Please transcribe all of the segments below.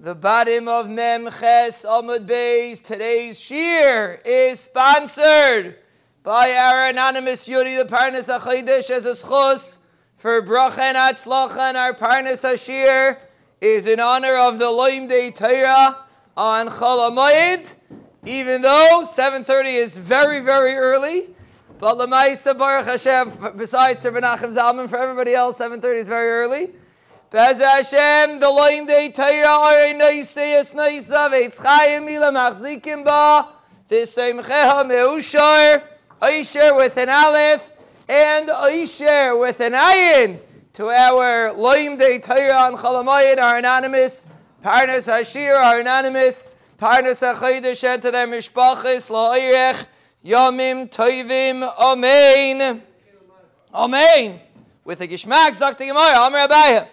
the bottom of Mem Ches Amud Beis. Today's shir is sponsored by our anonymous Yuri, the Parnas HaChaydish, as a schos for bracha and atzlacha. And our Parnas HaShir is in honor of the Loim Day Torah on Chol even though 7.30 is very, very early. But Lamaisa Baruch Hashem, besides Sir Menachem Zalman, for everybody else, 7.30 is very early. Bez Hashem, the loim de Torah are noiseyes noisav, eitz chayim mila machzikim ba, v'seimcheha meushar, Oisher with an aleph, and Oisher with an ayin, to our loim de Torah on Chalamayim, our anonymous, Parnas Hashir, our anonymous, Parnas HaChodesh, and to their mishpachis, la'oirech, yomim toivim, amen. Amen. With a gishmak, Zakti Gemara, Amr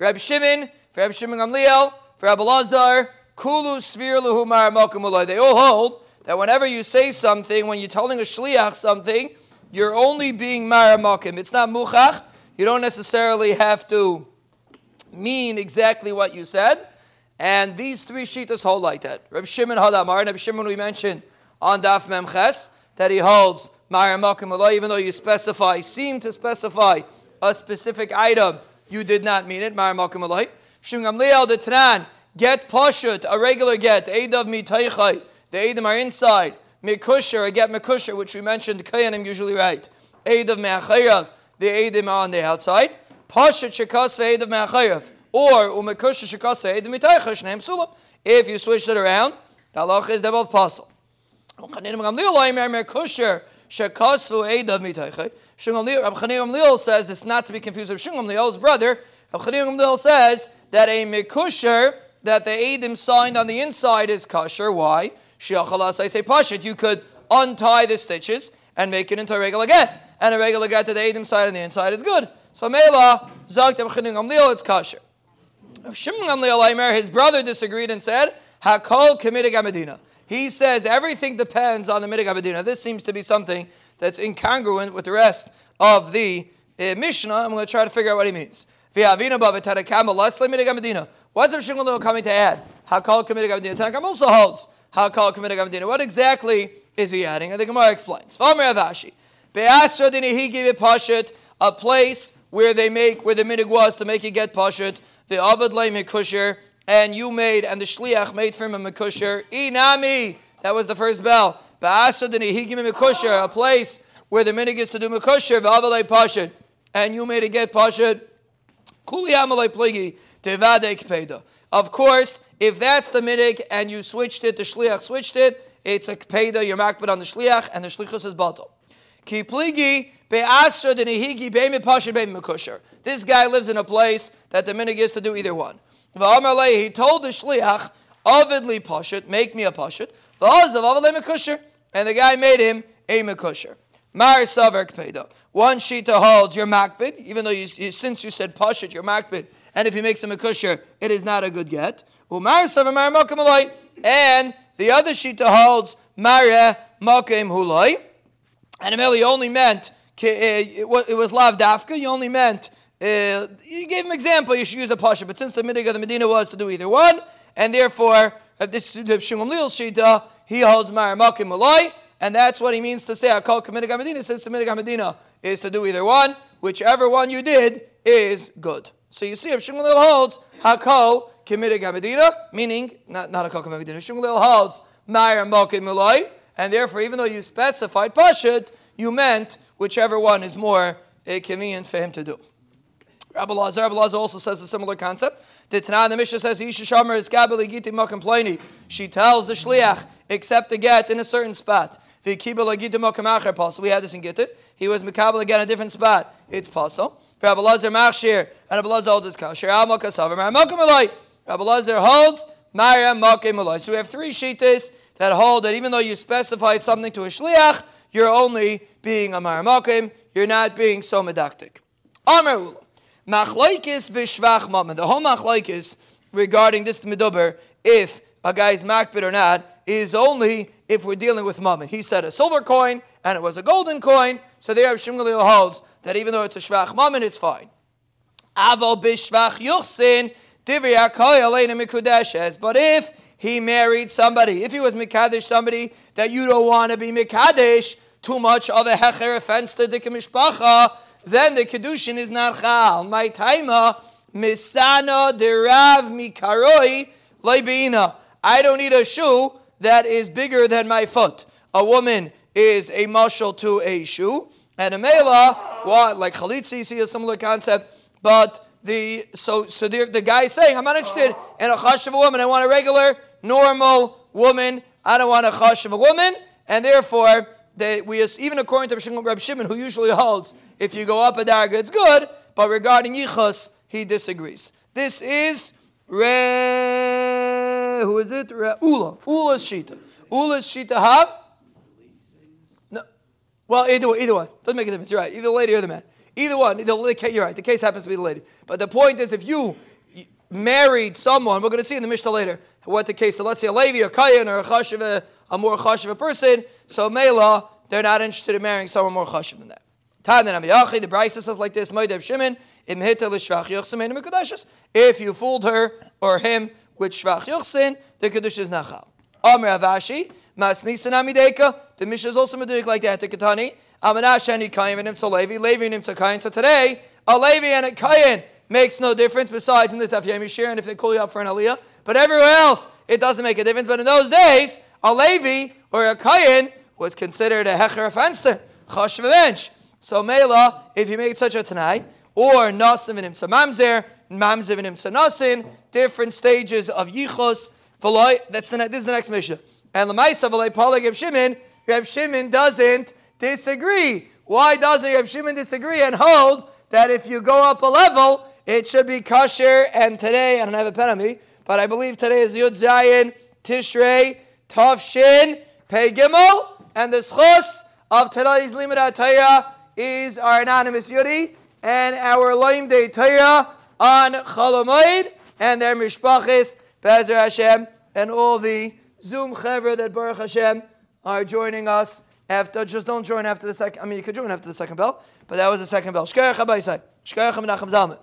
Abayah. Rabbi Shimon, for Rabbi Shimon Gamliel, for Rabbi Lazar, Kulu Svir Luhumar. They all hold that whenever you say something, when you're telling a shliach something, you're only being Mara Malkim. It's not Muchach. You don't necessarily have to mean exactly what you said. And these three shitas hold like that. Rabbi Shimon Hadamar, Rabbi Shimon we mentioned on Daf Memches, that he holds Mara Malkim even though you specify, seem to specify a specific item you did not mean it. Mar Malkum Alay. Shim Gamliel the Tanan, get Pashut, a regular get, Eidav Mitaychai. The Eidim are inside. Mikusher, a get Mikusher, which we mentioned, Kayanim usually right. Eidav Me'achayrav, the Eidim are on the outside. Pashut Shekas Eidav Me'achayrav. Or Umekusher Shekas Eidav Mitaychai, Shneim Sulam. If you switch it around, the halach is they're both possible. Shekasvu Eidav Mitayche. Rabbi Chanim Gamliel says this not to be confused with Shungam Gamliel's brother. Rabbi Chanim Gamliel says that a Mikusher that the Eidim signed on the inside is kosher. Why? Shiachalas I say Pashit. You could untie the stitches and make it into a regular get. And a regular get that the Eidim side on the inside is good. So Mela, Zakt Rabbi Chanim Gamliel, it's kosher. Shimon Gamliel, his brother disagreed and said, Hakol Kemidig Amadina. He says everything depends on the abedina. This seems to be something that's incongruent with the rest of the uh, Mishnah. I'm going to try to figure out what he means. What's Rav Shimon coming to add? How called committed abedina? Tanakam also holds how called committed abedina. What exactly is he adding? And the Gemara explains. Avashi. he give it pashat a place where they make where the midig was to make it get pashat. The avad lay kusher and you made, and the shliach made for him a mekusher. Inami, that was the first bell. Ba'asadini, he gave him a mekusher, a place where the minig is to do mekusher, v'avalei pashad, and you made a get pashad. Kuli amalei pligi, tevadek peda. Of course, if that's the minig and you switched it, the shliach switched it, it's a kpeda, you're makbid on the shliach, and the shlichus is batal. Ki pligi, be'asradini higi, be'mi pashad, be'mi mekusher. This guy lives in a place that the minig is to do either one. He told the shliach, Avidli pashut, make me a pashut. And the guy made him a mekusher. Mar savar kpeda. One shita holds your makbid, even though you, since you said pashut, your makbid, and if he makes a mekusher, it is not a good get. Umar savar And the other shita holds mare makim hulai. And Ameli only meant it was lav dafka. You only meant eh, uh, you gave him example, you should use a pasha, but since the midig of the Medina was to do either one, and therefore, uh, this is the Shita, he holds Maramakim Malai, and that's what he means to say, I call Kamidig Medina, since the Midig Medina is to do either one, whichever one you did is good. So you see, if Shimon holds Hakol Kamidig Medina, meaning, not, not Hakol Kamidig Medina, Shimon Lil holds Maramakim Malai, and therefore, even though you specified Pashut, you meant whichever one is more uh, convenient for him to do. Rabbi Lazar, Rabbi Lazar also says a similar concept. The Tanah, the Mishnah says, Isha Shomer is Gabali Giti. She tells the Shliach, accept the get in a certain spot. We had this in Gittit. He was Mikabel again in a different spot. It's possible. Rabbi Lazar Machshir, and Rabbi Lazar holds his Kasher. Rabbi Lazar holds Maria Mokim So we have three shitas that hold that even though you specify something to a Shliach, you're only being a Maramakim, you're not being so medactic. Amar Machlaikis b'shvach mammon. The whole machlaikis regarding this meduber, if a guy is makbid or not, is only if we're dealing with mammon. He said a silver coin and it was a golden coin, so there Shimgalil holds that even though it's a shvach mammon, it's fine. Aval b'shvach yuchsin But if he married somebody, if he was Mikadesh somebody that you don't want to be Mikadesh, too much of a hecher offense to the mishpacha, then the kedushin is not chal. My taima misana derav mikaroi leibina. I don't need a shoe that is bigger than my foot. A woman is a mushal to a shoe, and a mela, what like chalitzi, see a similar concept, but the so so the, the guy is saying, I'm not interested in a chash of a woman. I want a regular, normal woman. I don't want a chash of a woman, and therefore that we even according to Rabbi Shimon, who usually holds if you go up a darga, it's good, but regarding yichus, he disagrees. This is Re. Who is it? Re, Ula. Ula's shita. Ula's shita. Ha. No. Well, either one. Either one doesn't make a difference. You're right. Either the lady or the man. Either one. Either, you're right. The case happens to be the lady. But the point is, if you married someone, we're going to see in the Mishnah later what the case. So let's say a Levi or Kayan or a Chashiv, a more Chashiv person. So Mela, they're not interested in marrying someone more Chashiv than that. The Brisa says like this: Shimon If you fooled her or him with shvach yochsin, the kedusha is nachal. Amr Avashi, mas nisan amideka. The Mishnah is also meduik like that. The Ketani, amanash kayin v'nim to Levi, Levi v'nim to kayin. So today, a Levi and a kayin makes no difference. Besides in the Taf Yemishir, and if they call you up for an aliyah, but everywhere else it doesn't make a difference. But in those days, a Levi or a kayin was considered a hecher offense to bench. So Mela, if you make such a Tanai, or Nasim and to Mamzer, Mamzer and to Nasin, different stages of Yichos, that's the, this is the next mission. And Lamaisa V'loi Palag Reb Shimon, Reb Shimon doesn't disagree. Why doesn't Reb Shimon disagree and hold that if you go up a level, it should be kosher? And today, I don't have a pen on me, but I believe today is Yud Zayin, Tishrei, Tavshin, Pei Gimel, and the schos of today's Limud Torah is our anonymous Yuri and our Loim Day Torah on Cholamoid and their Mishpachis, Bezer Hashem, and all the Zoom Chevra that Baruch Hashem are joining us after. Just don't join after the second. I mean, you could join after the second bell, but that was the second bell. Shkerach Habaisai. Shkerach Menachem Zalman.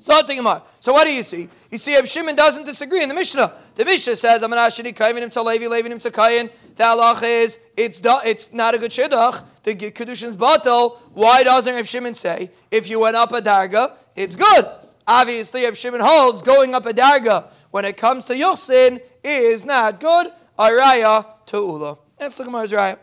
So what do you see? You see, Ab Shimon doesn't disagree in the Mishnah. The Mishnah says, "I'm him to Levi, Levi him to Kayin." The halacha is it's it's not a good shidduch. The kedushin's batal. Why doesn't Ab Shimon say if you went up a darga, it's good? Obviously, Ab Shimon holds going up a darga when it comes to yuchsin is not good. Araya to ula. Let's look at raya.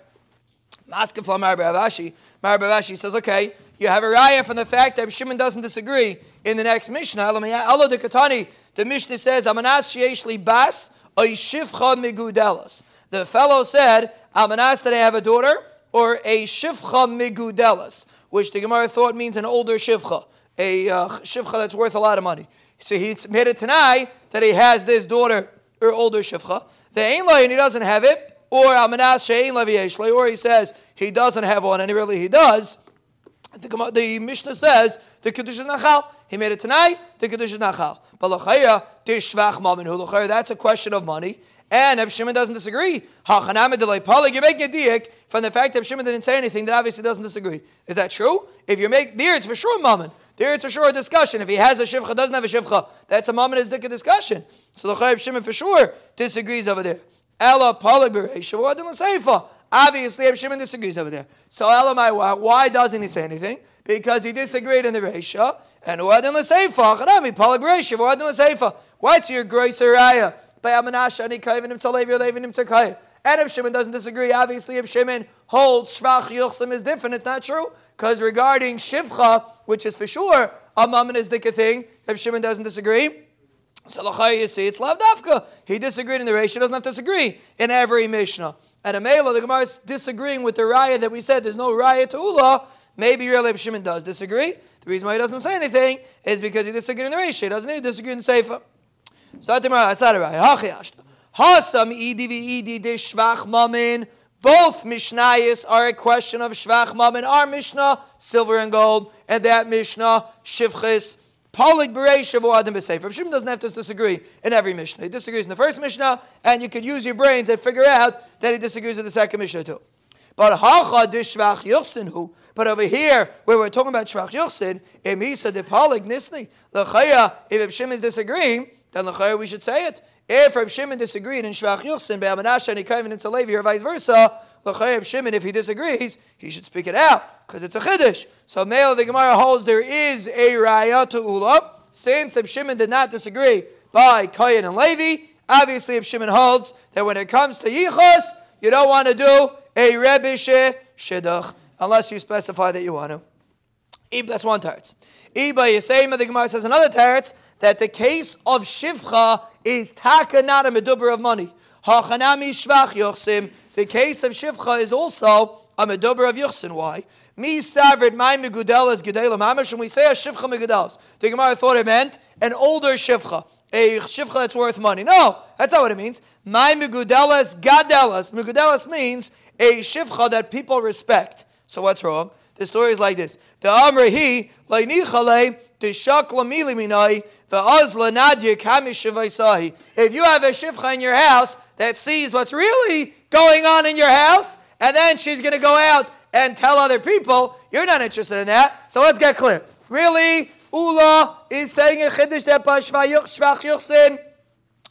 Maskef Marabavashi. Marabavashi says, okay. You have a raya from the fact that Shimon doesn't disagree in the next Mishnah. Allah de the Mishnah says, Amanas Shieshli Bas, a Shifcha Migudelas. The fellow said, Amanas that I have a daughter, or a Shifcha Migudelas, which the Gemara thought means an older Shifcha, a uh, Shifcha that's worth a lot of money. So he made it tonight that he has this daughter, or older Shifcha. The Ainlay, and he doesn't have it, or Amanas Shein Levi or he says he doesn't have one, and really he does. The, the Mishnah says the Kiddush is Nachal. He made it tonight, the Kiddush is Nachal. But Lachaya, Tishvach Mamin Hu that's a question of money. And Reb Shimon doesn't disagree. You're making a diak from the fact that Shimon didn't say anything that obviously doesn't disagree. Is that true? If you make there, it's for sure mammon. There, it's for sure a discussion. If he has a shivcha, doesn't have a shivcha, that's a mammon is a discussion. So the Reb Shimon for sure disagrees over there. Ella didn't Obviously, Reb Shimon disagrees over there. So Elamai, why doesn't he say anything? Because he disagreed in the Reisha. And Uadin L'Seifa, Chanami, Palag Reisha, Uadin L'Seifa. What's your grace raya? By Amanash, Ani Kayvin him Tzalevi, Levin him Tzakayim. And if Shimon doesn't disagree, obviously if Shimon holds Shvach Yuchsim is different, it's not true. Because regarding Shivcha, which is for sure a Mammon is the thing, if Shimon doesn't disagree, so you see, it's Lavdafka. He disagreed in the ratio, doesn't have to disagree in every Mishnah. At a Mela, the Gemara is disagreeing with the Raya that we said there's no Raya to Ula. Maybe really Shimon does disagree. The reason why he doesn't say anything is because he disagreed in the ratio. He doesn't need to disagree in the Sefer. So I said it right. Hasam de shvach mamin. Both Mishnayos are a question of shvach mamin. Our Mishnah, silver and gold, and that Mishnah, shivchis, Polig Bereishav or Adam B'Sefer. Shimon doesn't have to disagree in every Mishnah. He disagrees in the first Mishnah, and you could use your brains and figure out that he disagrees with the second Mishnah too. But hacha dishvach yuchsin hu. But over here, where we're talking about shvach yuchsin, emisa de palig nisni. Lechaya, if Reb Shimon is disagreeing, then lechaya we should say it. If Reb Shimon disagreed in shvach yuchsin, be'amanasha and he came into Levi or vice versa, Reb Shimon, if he disagrees, he should speak it out because it's a chiddush. So male the Gemara holds there is a raya to ula. Since Reb Shimon did not disagree by Kayan and Levi, obviously Reb Shimon holds that when it comes to yichus, you don't want to do a rebishe shidduch unless you specify that you want to. That's one teretz. Iba Yisayim, the Gemara says another teretz that the case of shivcha is taka not a meduber of money. Hachanami shvach yochsim. The case of shivcha is also a meduber of yochsin. Why? Mi savrid my megudelas gedela mamash. When we say a shivcha megudelas, the Gemara thought it meant an older shivcha a shivcha that's worth money. No, that's not what it means. My megudelas gadelas. Megudelas means a shivcha that people respect. So what's wrong? The story is like this: The kamishavaisahi. If you have a shivcha in your house that sees what's really going on in your house, and then she's going to go out and tell other people, you're not interested in that. So let's get clear. Really, Ula is saying a chiddush that shvach yuchsin.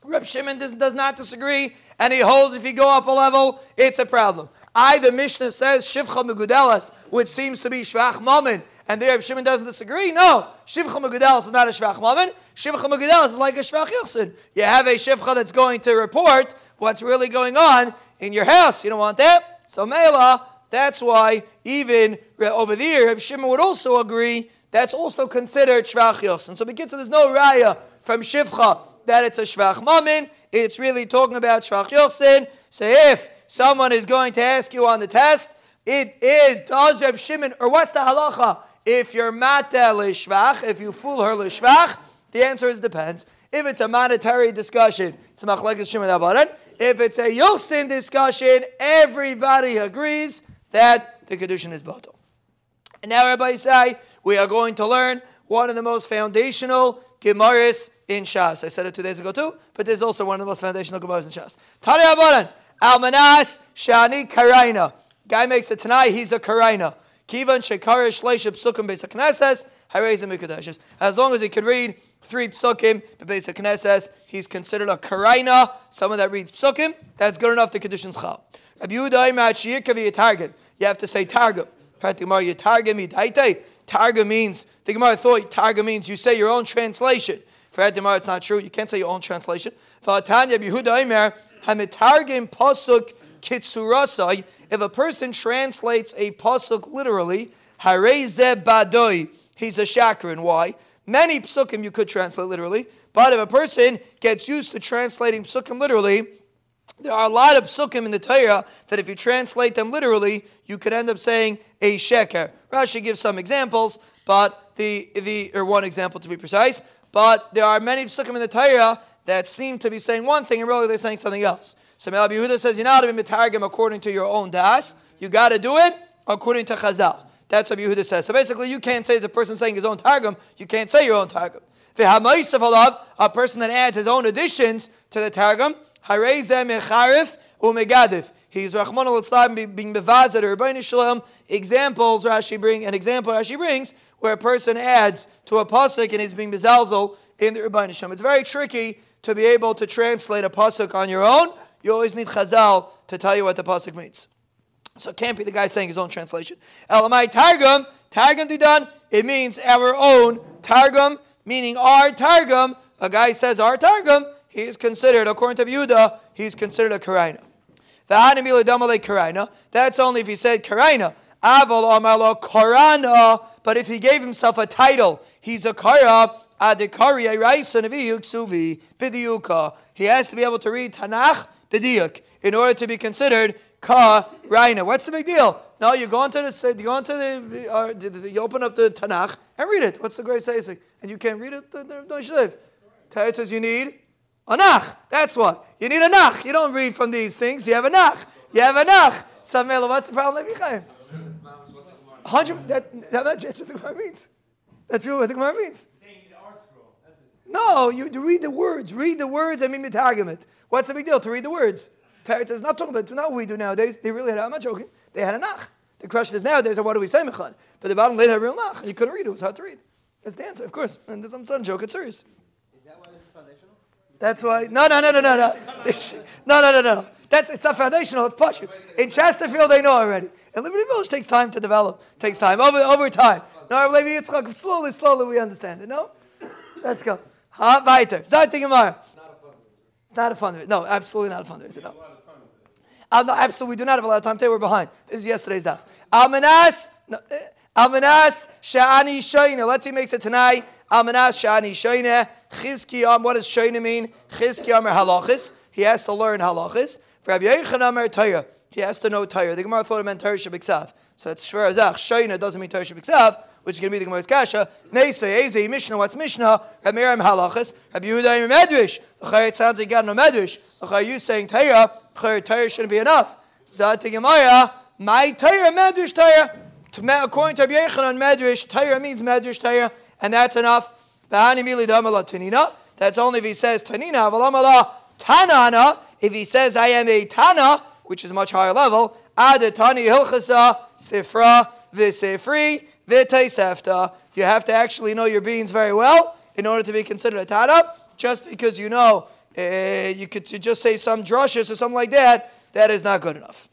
Reb Shimon does, does, not disagree, and he holds if you go up a level, it's a problem. I, the Mishnah says shivcha megudelas, which seems to be shvach mammon, and there Reb Shimon doesn't disagree. No, shivcha megudelas is not a shvach mammon. Shivcha megudelas is like a shvach yuchsin. You have a shivcha that's going to report what's really going on in your house. You don't want that. So Mela, that's why even over there, Shimon would also agree that's also considered shvach And So because there's no raya from shivcha that it's a shvach mamin. It's really talking about shvach yosin. So if someone is going to ask you on the test, it is does Reb Shimon or what's the halacha? If you're mata lishvach, if you fool her lishvach, the answer is depends. If it's a monetary discussion, it's machlekes Shimon Abaran. If it's a yosin discussion, everybody agrees that the kedushin is bottle. And now everybody say, we are going to learn one of the most foundational Gemaras in Shas. I said it two days ago too, but there's also one of the most foundational Gemaras in Shas. Tani Abanan, Almanas Shani Karaina. Guy makes it tonight, he's a Karaina. Kivan Shekarish Leishib Sukkim Beis HaKnesses, Mikadeshes. As long as he can read three psukim, Beis HaKnesses, he's considered a Karaina, someone that reads psukim, that's good enough to conditions Chal. Rabbi Yehuda You have to say Targum. In fact, the Yidaite. Targum means, the Gemara thought Targum means you say your own translation. For the it's not true. You can't say your own translation. If a person translates a Pasuk literally, Badoi, he's a shakran. Why? Many psukim you could translate literally, but if a person gets used to translating psukim literally, there are a lot of psukim in the Torah that if you translate them literally, you could end up saying a sheker. Rashi gives some examples, but the, the or one example to be precise, but there are many psukim in the Torah that seem to be saying one thing and really they're saying something else. So Rabbi Yehuda says you're not to be mitargim according to your own das. You got to do it according to Chazal. That's what Yehuda says. So basically, you can't say the person saying his own targum. You can't say your own targum. The Hamaysafallah, a person that adds his own additions to the targum, He's Rahman al being bevazed or Shalom. Examples Rashi bring an example Rashi brings where a person adds to a pasuk and is being bezalzel in the Rabbeinu Shalom. It's very tricky to be able to translate a pasuk on your own. You always need Chazal to tell you what the pasuk means. So it can't be the guy saying his own translation. Elamai Targum, Targum Didan, it means our own Targum, meaning our Targum. A guy says our Targum, he is considered, according to Yehuda, he's considered a Karaina. That's only if he said Karaina. Aval amalo Korana. But if he gave himself a title, he's a Kara. He has to be able to read Tanakh b'diuk in order to be considered ka raina. What's the big deal? No, you go into the you go into the, uh, you open up the Tanakh and read it. What's the great saying? And you can't read it. No, you It says you need a nach. That's what. You need a nach. You don't read from these things. You have a nach. You have a nach. What's the problem, Chaim? Hundred. That, that, that's what the Gemara means. That's really what the Gemara means. No, you to read the words. Read the words and mean targum it. What's the big deal to read the words? It says not talking about not what we do nowadays. They really. had. I'm not joking. they had a nach. The question is nowadays, what do we say mechad? But the bottom line had a real nach. You couldn't read it; it was hard to read. That's the answer, of course. And this, I'm not a joke; it's serious. Is that why this is foundational? That's why. No, no, no, no, no, no. no, no, no, no. That's it's not foundational. It's push. In Chesterfield, they know already. And Liberty Village takes time to develop. Takes time over over time. No, maybe it's like slowly, slowly we understand it. No, let's go. Ha, weiter. Zayte Gemara. It's not a fundraiser. No, absolutely not a fundraiser. No. Uh, no, absolutely, we do not have a lot of time today. We're behind. This is yesterday's daf. Almanas, eh, Almanas Sha'ani Shoina. Let's see, makes it tonight. Almanas Sha'ani Shoina. Chizkiyam. What does Shoina mean? Chizkiyam or halachis. He has to learn halachis. Rabbi Yochanan Amar Torah. He has to know Torah. The Gemara thought it meant Torah Shabiksav. So it's Shver Azach. Shoina doesn't mean Torah Shabiksav, which is going to be the Gemara's Kasha. Meisei, Eze, Mishnah, what's Mishnah? Rabbi Miriam Halachas. Rabbi Yehuda Medrash. It sounds like you got no Medrash. You saying Torah? Torah shouldn't be enough. Zati Gemara, my Torah, Medrash Torah. According to Rabbi Yochanan, Medrash, Torah means Medrash Torah, and that's enough. That's only if he says Tanina. Tanana. If he says I am a Tana, which is a much higher level, Adatani Hilchasa Sifra Visifri Vitaisefta. You have to actually know your beings very well in order to be considered a Tana. Just because you know uh, you could just say some drushes or something like that, that is not good enough.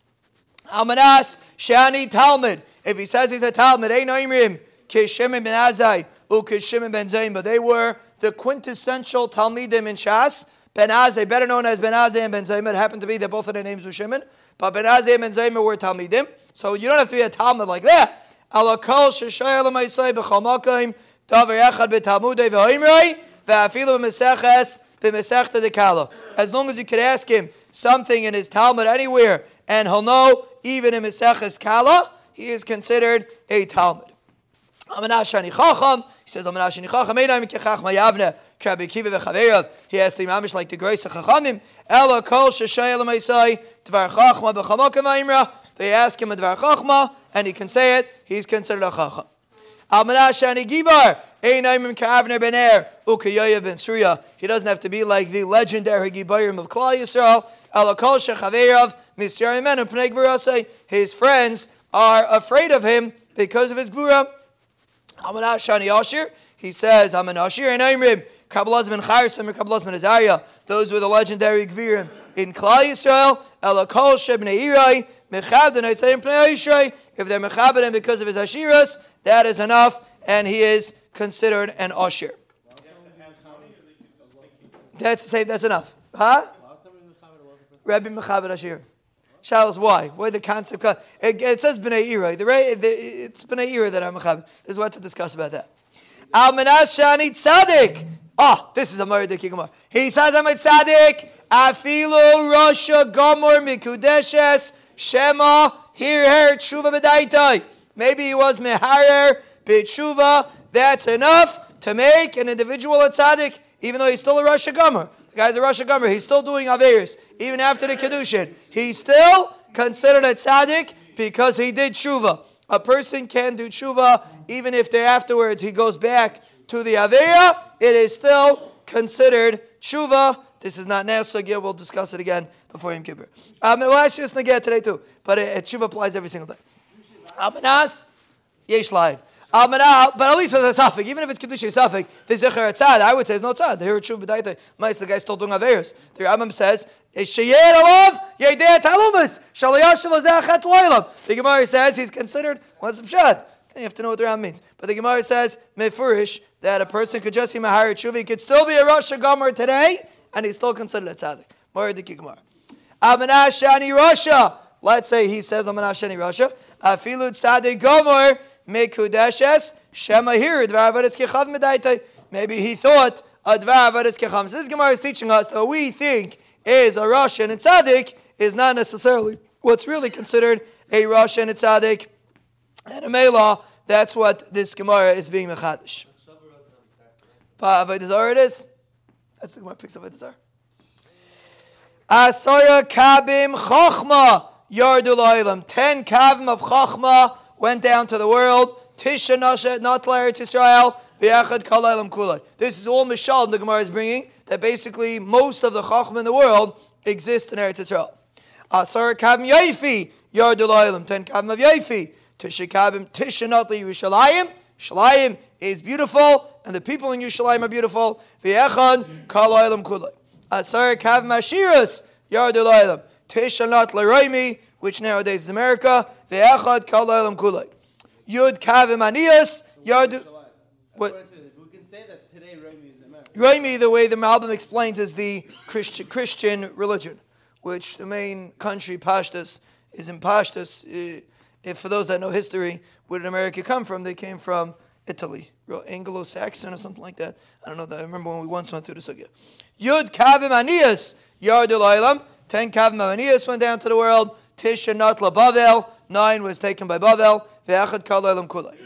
Amanas Shani Talmud. If he says he's a Talmud, Ein Oimrim, Kishimim ben Azai, U Kishimim ben Zayn, but they were the quintessential Talmidim in Shas. Ben Azai, better known as Ben Azai and Ben Zaymer, happened to be that both of their names were Shimon, but Ben Azai and Ben Zaymer were Talmidim. So you don't have to be a Talmud like that. Alakol sheshayel ma'isay b'chol davar echad b'talmudei v'hoimrei, v'afilu b'meseches b'mesechta dekala. As long as you could ask him something in his Talmud anywhere, and he'll know even in Meseches Kala, he is considered a Talmud. Amanashani Chacham, he says Amanashani Chacham, Krabi Kiva V'Chaverav, he has the Mamish like the grace of Chachamim, Ela Kol Dvar Chachma they ask him a Dvar Chachma, and he can say it, he's considered a Chacham. Almanashani Gibar, Kavner Ben Er, Ukayoyev Ben Surya, he doesn't have to be like the legendary Gibarim of Klal Yisrael, Ela Kol and Pnei his friends are afraid of him because of his Gvura. Amanash Shani Ashir, he says, I'm an Ashir and Aimrim, Kabbalaz ben Chayrsim and Kabbalaz ben Azariah. Those were the legendary Gvirim in Klal Yisrael. Elakol Shebnei Irai, I say in Pnei Yisrael. If they're Mechabden because of his Ashiras, that is enough, and he is considered an Ashir. That's say that's enough. Huh? Rabbi Mechabed Ashir. Shalos, why? Why the concept? It, it says b'nei ira. The, it's b'nei ira that I'm a mechab. There's what to discuss about that. Al menas shani tzadik. Ah, this is a Maridik Gemara. He says I'm a tzadik. Afilu Rasha Gomor Mikudeshes Shema Here Her Tshuva Medaitai. Maybe he was Meharer B'tshuva. That's enough to make an individual a tzaddik, even though he's still a Rasha Gomor. The guy's a Rosh Gomer. He's still doing Averis. Even after the Kedushin. He's still considered a tzaddik because he did tshuva. A person can do tshuva even if there afterwards he goes back to the Aveya. It is still considered tshuva. This is not Nesagir. We'll discuss it again before Yom Kippur. Um, we'll ask you this today too. But it, it, tshuva applies every single day. Amanas, yesh live. Almanah, but at least there's a suffix. Even if it's kedusha suffix, the zecher tzad. I would say it's no tzad. The hirutshuv b'daita. Mice the guy still doing averis. The Rambam says sheyer alav yedei talumas shalayashav zachat loylam. The Gemara says he's considered what's some pshat. You have to know what the Rambam means. But the Gemara says mefurish that a person could just be mahari tshuva. He could still be a Rosh Gomer today, and he's still considered a tzaddik. More the Gemara. Almanah shani Rasha. Let's say he says Almanah shani Rasha. Afilu tzaddik gomer. Maybe he thought. So this Gemara is teaching us that we think is a Rosh and Tzaddik is not necessarily what's really considered a Rosh and a Tzaddik. And a Mela, that's what this Gemara is being Mechadish. Avodah it is. That's the Gemara picks up Avodah Asara Kabim Chochma Yardul Oilam. Ten Kavim of Chochma went down to the world. Tisha Nasha, not Eretz Israel, V'yachad Kalaylam. This is all Mishal the Gemara is bringing, that basically most of the Chacham in the world exist in Eretz Israel. Asar Kav Yaifi, Yardulayim, ten kavim of Yefi, Tishakabim, Tishanatli Yerushalayim. Shalayim is beautiful, and the people in Yerushalayim are beautiful. V'echad kalayim kulay. Asar kav mashiras yardulayim. Tishanat l'roimi, which nowadays is America. V'echad kalayim kulay. Yud kavim aniyas yardu. What? We can say that today Romi is America. Romi, the way the Malbim explains, is the Christian, Christian religion, which the main country, Pashtus, is in Pashtus. Uh, if for those that know history, where did America come from? They came from Italy, Anglo-Saxon or something like that. I don't know that. I remember when we once went through the sugya. Yud kavim aniyas yardul. Ten kavim aniyas went down to the world. Tisha natla Bavel. Nine was taken by Bavel. Ve'achad kal oilam kulay.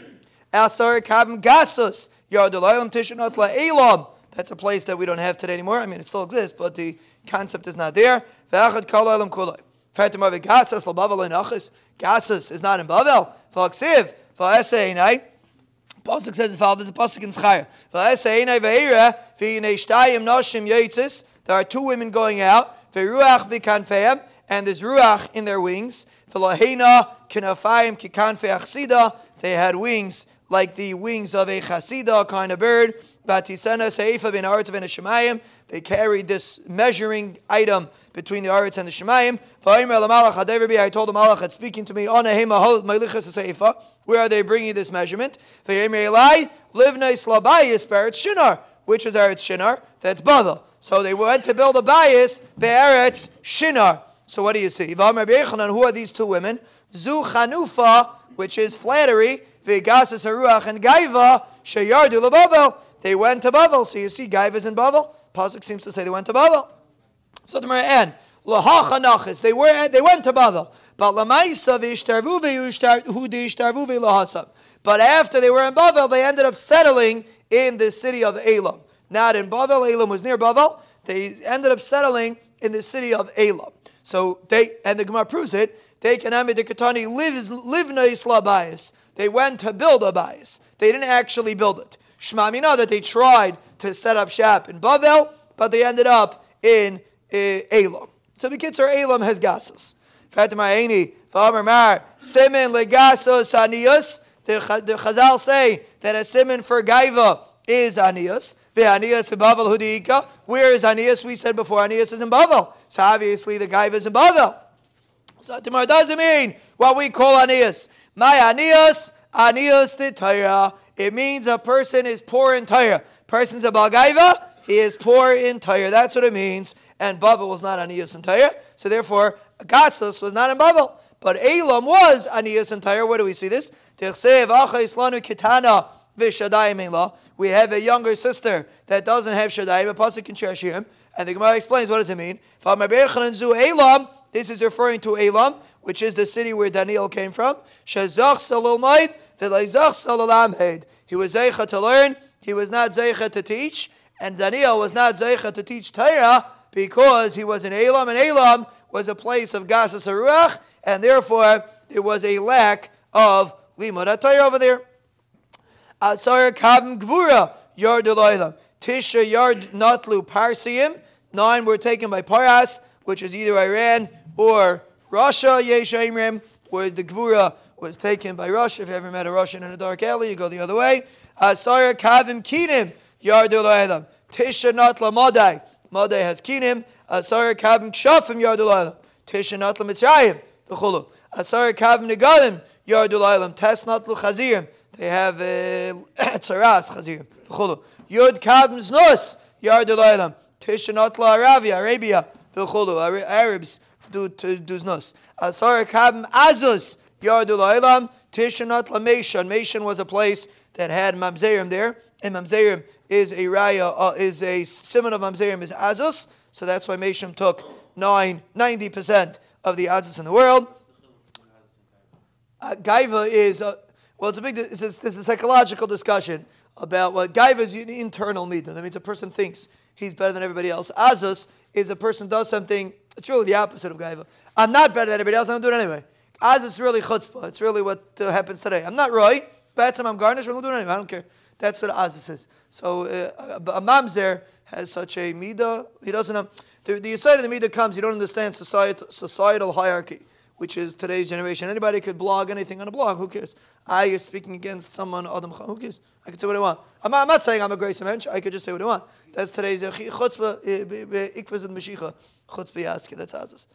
Asar kavim gasus yardul oilam. Tisha natla elam. That's a place that we don't have today anymore. I mean, it still exists, but the concept is not there. Ve'achad kal oilam kulay. Fatima Gasas Labavel and Achis. Gasas is not in Bavel. V'aksiv. V'aseinai. Pasuk says. There's a pasuk in yitzis. There are two women going out. And there's ruach in their wings. They had wings like the wings of a chasida kind of bird. They carried this measuring item between the aretz and the shemayim. I told the malach that speaking to me. Where are they bringing this measurement? Which is eretz shinar? That's Bavel. So they went to build a bias be'eretz shinar. So what do you see? Who are these two women? Zu chanufa, which is flattery. Vegasas Haruach and Gaiva Sheyardu LeBavel. They went to Bavel. So you see, Gaiva's in Bavel. Pasuk seems to say they went to Bavel. So the end. Lahachanachis. They were they went to Bavel. But Lamaisa. But after they were in Bavel, they ended up settling in the city of Elam. Not in Bavel. Elam was near Bavel. They ended up settling in the city of Elam. So they and the Gemara proves it. They can the Katani lives livna islabayis. They went to build a bias. They didn't actually build it. Shmamina that they tried to set up shop in Bavel, but they ended up in uh, Elam. So the kids are Elam has gasas. Fatima Aini, Famer Mar, Simon legasos anius. The Chazal say that a simon for Gaiva is anius. Anias in Bavel Hudika. Where is Anias? We said before Anias is in Bavel. So obviously the guy is in Bavel. So Tamar doesn't mean what we call Anias. My anios, anios the Torah. It means a person is poor in Torah. Person's a balgaiva, he is poor in Torah. That's what it means. And Bavel was not anios in Torah. So therefore, Gatsos was not in Bavel. But Elam was anios in Torah. Where do we see this? We have a younger sister that doesn't have Shadayim, a pasuk in Shashim, and the Gemara explains what does it mean. This is referring to Elam, which is the city where Daniel came from. Shazach v'leizach salolamhed. He was zeicha to learn, he was not zeicha to teach, and Daniel was not zeicha to teach Torah because he was in Elam, and Elam was a place of Gasas Aruach, and therefore there was a lack of Limud Torah over there. Asar Kavim Gvura, Yard Tisha Yard Notlu Parsiim. Nine were taken by Paras, which is either Iran or Russia, Yesh Imrim, where the Gvura was taken by Russia. If you ever met a Russian in a dark alley, you go the other way. Asara Kavim Kinim, Yardul Elam. Tisha Natla Modai. Modai has Kinim. Asara Kavim Kshafim, Yardul Elam. Tisha Natla Mitzrayim. Asara Kavim Negalim, Yardul Elam. Tes Natlu Chazirim. They have Tzaras Chazirim, V'chulu. Yud Kavim Znos, Yardul Elam. Tisha Natla Arabia, Arabia, V'chulu. Arabs do duznos. Asar kabim azus yardul oilam tishanat lameshan. Meshan was a place that had mamzerim there, and mamzerim is a raya, uh, is a simon of mamzerim is azus. So that's why Meshan took nine, 90% of the azus in the world. Uh, Gaiva is, uh, well, it's a big, it's a, it's a psychological discussion about what Gaiva is an internal midah. That means a person thinks he's better than everybody else. Azus is a person does something it's really the opposite of gaiva. I'm not better than anybody else. I'm to do it anyway. As is really chutzpah. It's really what uh, happens today. I'm not right. Batsam, I'm garnished. I'm to do it anyway. I don't care. That's what Azis is. So uh, a mamzer has such a midah. He doesn't know. The, the of the midah comes. You don't understand societal, societal hierarchy. Which is today's generation. Anybody could blog anything on a blog. Who cares? I is speaking against someone. Adam. Who cares? I can say what I want. I'm not, I'm not saying I'm a grace mensch. I could just say what I want. That's today's uh, chutzpah. Uh, Ikvaz and mashicha. Chutzpah yaske. That's Azas.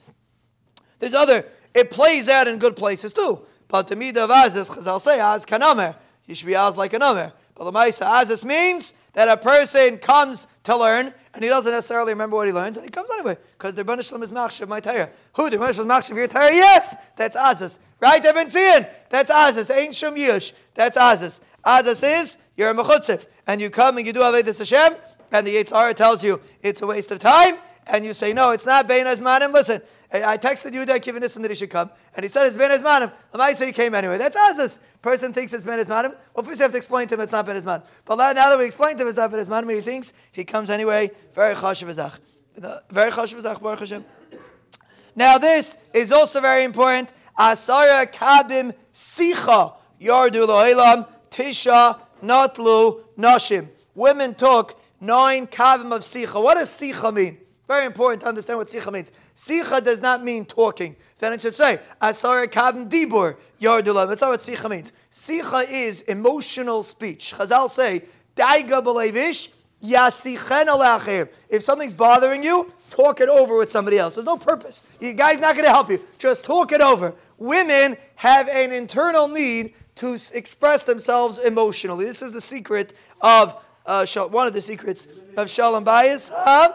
There's other. It plays out in good places too. But the midah of Azas, Chazal say Az kanamer. You should be Az like a namer. But the Maisa Azas means that a person comes to learn and he doesn't necessarily remember what he learns and he comes anyway because the Rebbeinu Shalom is machshav my Torah. Who the Rebbeinu Shalom machshav your Torah? Yes, that's Azas. Right? I've been seeing. That's Azas. Ain't Shum Yush. That's Azas. Azas is you're a mechutzif and you come and you do Avedis Hashem and the Yitzhara tells you it's a waste of time and you say no, it's not Bein Azmanim. Listen, I texted you that Kivanism that he should come, and he said it's Ben. I say he came anyway. That's Azus. Person thinks it's Ben Esmanim. Well, first you have to explain to him it's not Ben Esmanim. But now that we explained to him it's not Ben Esmanim, he thinks he comes anyway. Very chashiv azach. Very chashiv azach, Baruch Hashem. Now this is also very important. Asara kabim sicha yardu lo'elam tisha natlu nashim. Women took nine kavim of sicha. What does sicha mean? Very important to understand what sicha means. Sicha does not mean talking. Then it should say, Asar kabim dibur yardulam. That's not what sicha means. Sicha is emotional speech. Chazal say, Daiga belevish yasichen alacher. If something's bothering you, talk it over with somebody else. There's no purpose. You guy's not going to help you. Just talk it over. Women have an internal need to express themselves emotionally. This is the secret of uh, one of the secrets of Shalom Bayis. Huh?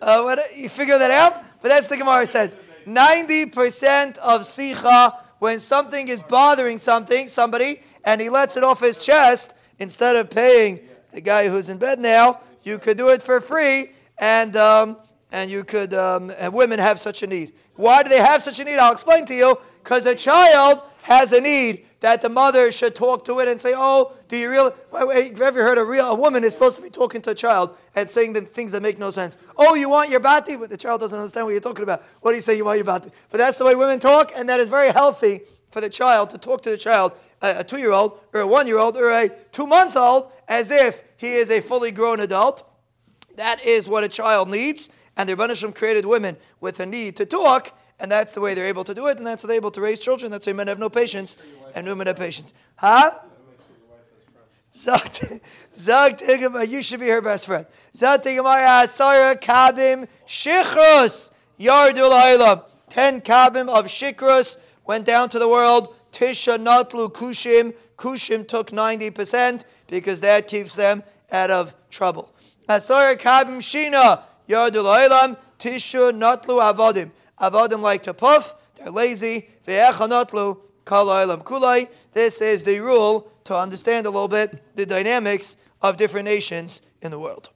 Uh, what, you figure that out? But that's the Gemara says. 90% of sicha, when something is bothering something, somebody, and he lets it off his chest, instead of paying the guy who's in bed now, you could do it for free, and um, and you could, um, and women have such a need. Why do they have such a need? I'll explain to you. Because a child has a need that the mother should talk to it and say, "Oh, do you really? Have you ever heard a real a woman is supposed to be talking to a child and saying the things that make no sense? Oh, you want your bati, but the child doesn't understand what you're talking about. What do you say? You want your bati? But that's the way women talk, and that is very healthy for the child to talk to the child, a, a two-year-old or a one-year-old or a two-month-old, as if he is a fully grown adult. That is what a child needs, and the Rebbeinu created women with a need to talk and that's the way they're able to do it, and that's how they're able to raise children. That's why men have no patience, and women have patience. Huh? Zag you should be her best friend. Zag Asara Kabim Shichrus Yardul Hailam. Ten Kabim of Shichrus went down to the world. Tisha Natlu Kushim. Kushim took 90% because that keeps them out of trouble. Asara Kabim Shina Yardul Hailam. Tisha Natlu Avodim. Avodim like to puff, they're lazy. This is the rule to understand a little bit the dynamics of different nations in the world.